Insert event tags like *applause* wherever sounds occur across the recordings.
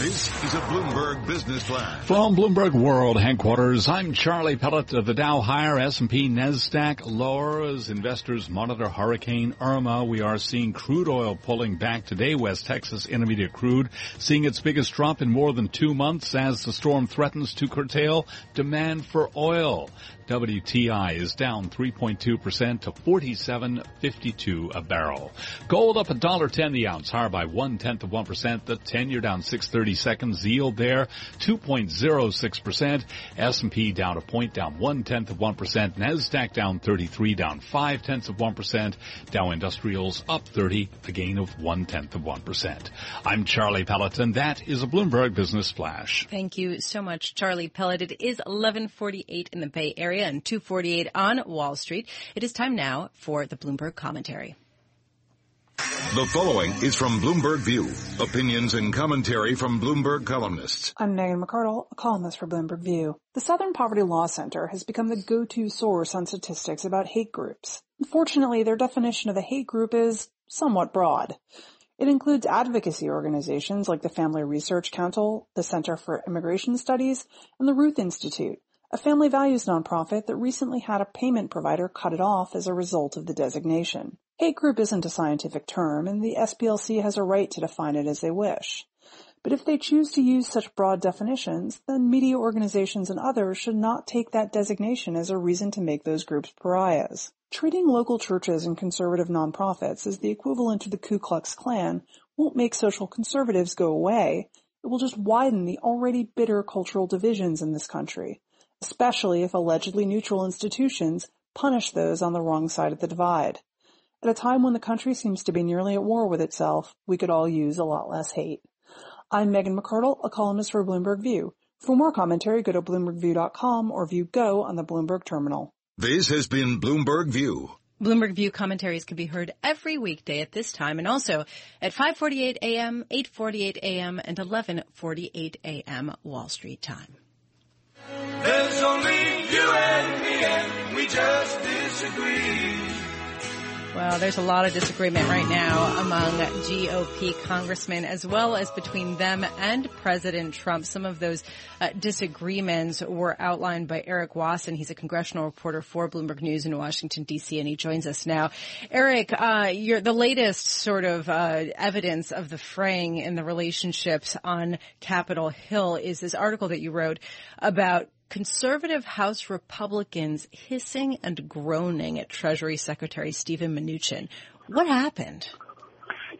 This is a Bloomberg Business Flash. From Bloomberg World headquarters, I'm Charlie Pellet of the Dow higher, S&P, NASDAQ lower as investors monitor Hurricane Irma. We are seeing crude oil pulling back today. West Texas Intermediate crude seeing its biggest drop in more than two months as the storm threatens to curtail demand for oil. WTI is down 3.2% to 47.52 a barrel. Gold up a dollar ten the ounce, higher by one tenth of one percent. The ten year down six thirty seconds. Yield there 2.06 percent. S&P down a point, down one tenth of one percent. Nasdaq down 33, down five tenths of one percent. Dow Industrials up 30, a gain of one tenth of one percent. I'm Charlie Pellet and That is a Bloomberg Business Flash. Thank you so much, Charlie Pellet. It is 11:48 in the Bay Area and 2:48 on Wall Street. It is time now for the Bloomberg commentary. The following is from Bloomberg View. Opinions and commentary from Bloomberg columnists. I'm Megan McArdle, a columnist for Bloomberg View. The Southern Poverty Law Center has become the go-to source on statistics about hate groups. Unfortunately, their definition of a hate group is somewhat broad. It includes advocacy organizations like the Family Research Council, the Center for Immigration Studies, and the Ruth Institute, a family values nonprofit that recently had a payment provider cut it off as a result of the designation. Hate group isn't a scientific term, and the SPLC has a right to define it as they wish. But if they choose to use such broad definitions, then media organizations and others should not take that designation as a reason to make those groups pariahs. Treating local churches and conservative nonprofits as the equivalent to the Ku Klux Klan won't make social conservatives go away. It will just widen the already bitter cultural divisions in this country especially if allegedly neutral institutions punish those on the wrong side of the divide. At a time when the country seems to be nearly at war with itself, we could all use a lot less hate. I'm Megan McArdle, a columnist for Bloomberg View. For more commentary, go to BloombergView.com or view Go on the Bloomberg terminal. This has been Bloomberg View. Bloomberg View commentaries can be heard every weekday at this time and also at 5:48 a.m., 8:48 a.m., and 11:48 a.m. Wall Street time. There's only you and me and we just disagree. Well, there's a lot of disagreement right now among GOP congressmen as well as between them and President Trump. Some of those uh, disagreements were outlined by Erik Wasson. He's a congressional reporter for Bloomberg News in Washington, D.C., and he joins us now. Erik, uh, the latest sort of uh, evidence of the fraying in the relationships on Capitol Hill is this article that you wrote about conservative House Republicans hissing and groaning at Treasury Secretary Steven Mnuchin. What happened?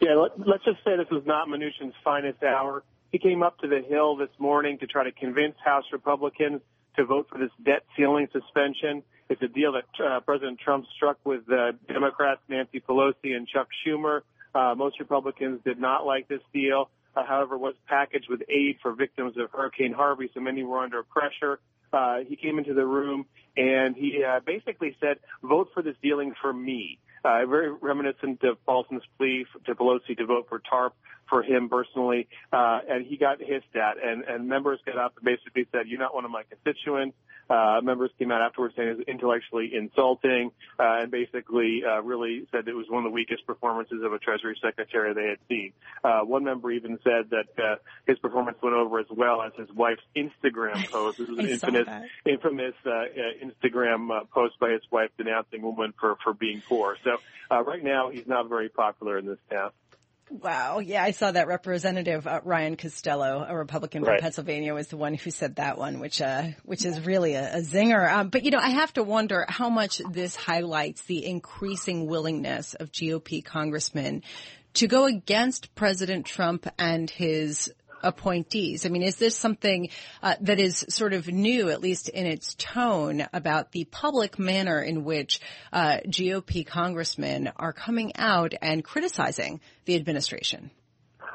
Yeah, let, us just say this was not Mnuchin's finest hour. He came up to the Hill this morning to try to convince House Republicans to vote for this debt ceiling suspension. It's a deal that uh, President Trump struck with uh, Democrats Nancy Pelosi and Chuck Schumer. Uh, most Republicans did not like this deal. Uh, however, was packaged with aid for victims of Hurricane Harvey, so many were under pressure uh, he came into the room and he uh, basically said, "Vote for this dealing for me." Uh, very reminiscent of Paulson's plea to Pelosi to vote for TARP for him personally, uh, and he got hissed at, and, and members got up and basically said, "You're not one of my constituents." Uh, members came out afterwards saying it was intellectually insulting, uh, and basically uh, really said it was one of the weakest performances of a Treasury Secretary they had seen. Uh, one member even said that uh, his performance went over as well as his wife's Instagram *laughs* post. This was an infamous, infamous uh, uh, Instagram uh, post by his wife denouncing women for for being poor. So uh, right now he's not very popular in this town. Wow. Yeah, I saw that Representative uh, Ryan Costello, a Republican from right. Pennsylvania, was the one who said that one, which uh, which is really a, a zinger. Um, but you know, I have to wonder how much this highlights the increasing willingness of GOP congressmen to go against President Trump and his appointees? I mean, is this something uh, that is sort of new, at least in its tone, about the public manner in which uh, GOP congressmen are coming out and criticizing the administration?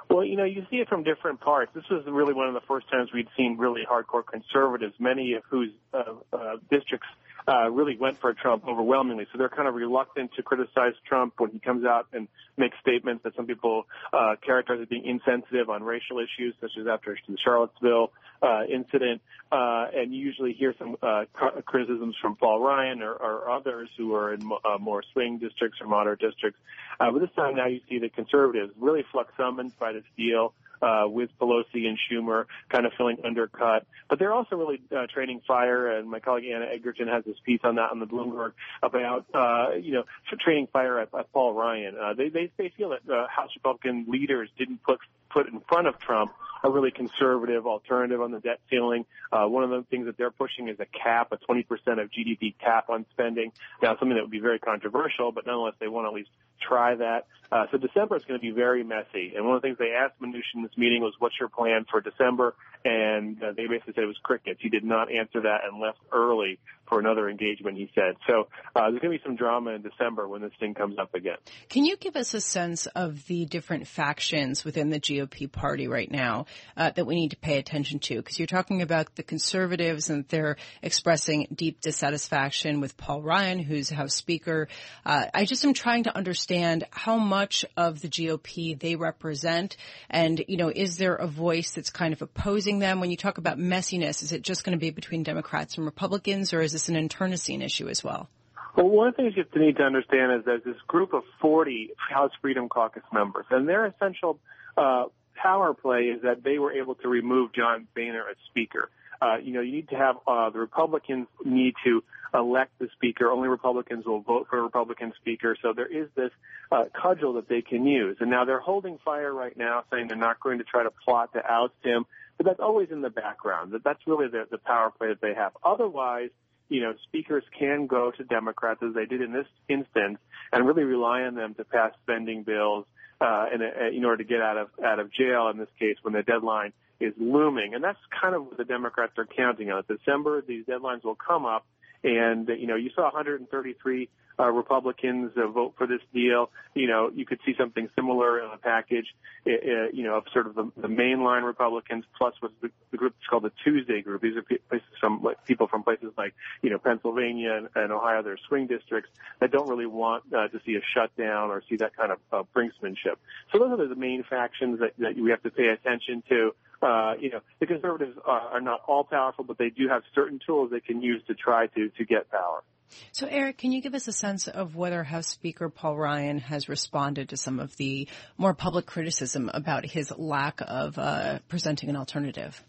Well, you know, you see it from different parts. This was really one of the first times we'd seen really hardcore conservatives, many of whose uh, uh, districts uh, really went for Trump overwhelmingly. So they're kind of reluctant to criticize Trump when he comes out and makes statements that some people uh, characterize as being insensitive on racial issues, such as after the Charlottesville uh, incident. Uh, and you usually hear some uh, criticisms from Paul Ryan or, or others who are in uh, more swing districts or moderate districts. Uh, but this time now you see the conservatives really flux summoned by this deal uh, with Pelosi and Schumer kind of feeling undercut. But they're also really uh, training fire, and my colleague Anna Edgerton has this piece on that on the Bloomberg about uh, you know training fire at, at Paul Ryan. Uh, they they they feel that uh, House Republican leaders didn't put put in front of Trump a really conservative alternative on the debt ceiling. Uh, one of the things that they're pushing is a cap, a 20% of GDP cap on spending. Now, something that would be very controversial, but nonetheless, they want to at least try that. Uh, so December is going to be very messy. And one of the things they asked Mnuchin in this meeting was, "What's your plan for December?" And uh, they basically said it was crickets. He did not answer that and left early for another engagement. He said so. Uh, there's going to be some drama in December when this thing comes up again. Can you give us a sense of the different factions within the GOP party right now uh, that we need to pay attention to? Because you're talking about the conservatives and they're expressing deep dissatisfaction with Paul Ryan, who's House Speaker. Uh, I just am trying to understand how much of the GOP they represent, and you know, is there a voice that's kind of opposing them? When you talk about messiness, is it just going to be between Democrats and Republicans, or is this an internecine issue as well? Well, one of the things you need to understand is there's this group of 40 House Freedom Caucus members, and their essential uh, power play is that they were able to remove John Boehner as Speaker. Uh, you know, you need to have uh, the Republicans need to elect the Speaker. Only Republicans will vote for a Republican Speaker. So there is this uh, cudgel that they can use. And now they're holding fire right now, saying they're not going to try to plot to oust him. But that's always in the background. That that's really the, the power play that they have. Otherwise, you know, speakers can go to Democrats as they did in this instance and really rely on them to pass spending bills uh, in, a, in order to get out of out of jail. In this case, when the deadline is looming, and that's kind of what the Democrats are counting on. December, these deadlines will come up, and you know, you saw 133 uh, Republicans uh, vote for this deal. You know, you could see something similar in a package, uh, you know, of sort of the, the mainline Republicans plus what's the, the group that's called the Tuesday group. These are places from like, people from places like, you know, Pennsylvania and, and Ohio. They're swing districts that don't really want uh, to see a shutdown or see that kind of uh, brinksmanship. So those are the main factions that, that we have to pay attention to. Uh, you know, the conservatives are, are not all powerful, but they do have certain tools they can use to try to to get power. So, Erik, can you give us a sense of whether House Speaker Paul Ryan has responded to some of the more public criticism about his lack of uh, presenting an alternative?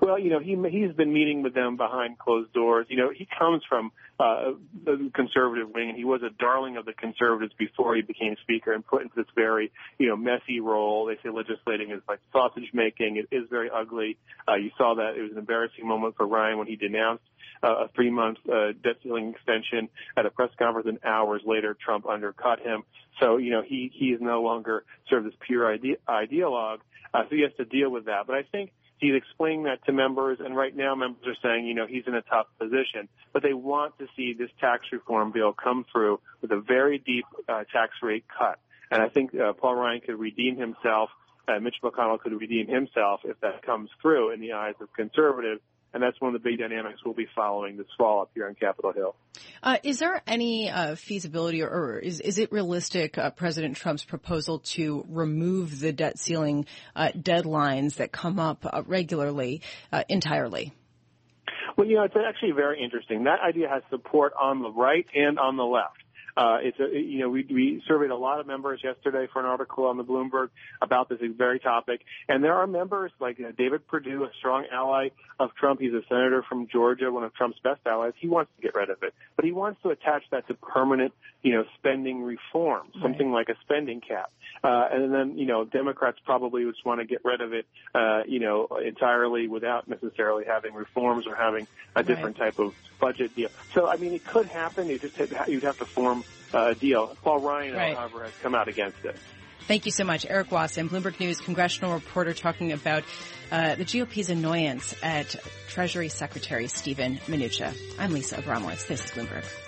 Well, you know, he he's been meeting with them behind closed doors. You know, he comes from uh, the conservative wing, and he was a darling of the conservatives before he became speaker, and put into this very you know messy role. They say legislating is like sausage making. It is very ugly. Uh, you saw that it was an embarrassing moment for Ryan when he denounced uh, a three-month uh, debt ceiling extension at a press conference, and hours later, Trump undercut him. So, you know, he he is no longer sort of this pure ide- ideologue. Uh, so he has to deal with that. But I think he's explaining that to members, and right now members are saying, you know, he's in a tough position. But they want to see this tax reform bill come through with a very deep uh, tax rate cut. And I think uh, Paul Ryan could redeem himself. Uh, Mitch McConnell could redeem himself if that comes through in the eyes of conservatives and that's one of the big dynamics we'll be following this fall up here on Capitol Hill. Uh, is there any uh, feasibility, or, or, is is it realistic, uh, President Trump's proposal to remove the debt ceiling uh, deadlines that come up uh, regularly uh, entirely? Well, you know, it's actually very interesting. That idea has support on the right and on the left. Uh, it's a, you know, we, we surveyed a lot of members yesterday for an article on the Bloomberg about this very topic. And there are members like uh, David Perdue, a strong ally of Trump. He's a senator from Georgia, one of Trump's best allies. He wants to get rid of it, but he wants to attach that to permanent, you know, spending reform, something right. like a spending cap. Uh, and then, you know, Democrats probably would want to get rid of it, uh, you know, entirely without necessarily having reforms or having a different right. type of budget deal. So, I mean, it could happen. You just have, you'd have to form a deal. Paul Ryan, right. however, has come out against it. Thank you so much, Erik Wasson, Bloomberg News congressional reporter, talking about uh, the GOP's annoyance at Treasury Secretary Steven Mnuchin. I'm Lisa Abramowicz. This is Bloomberg.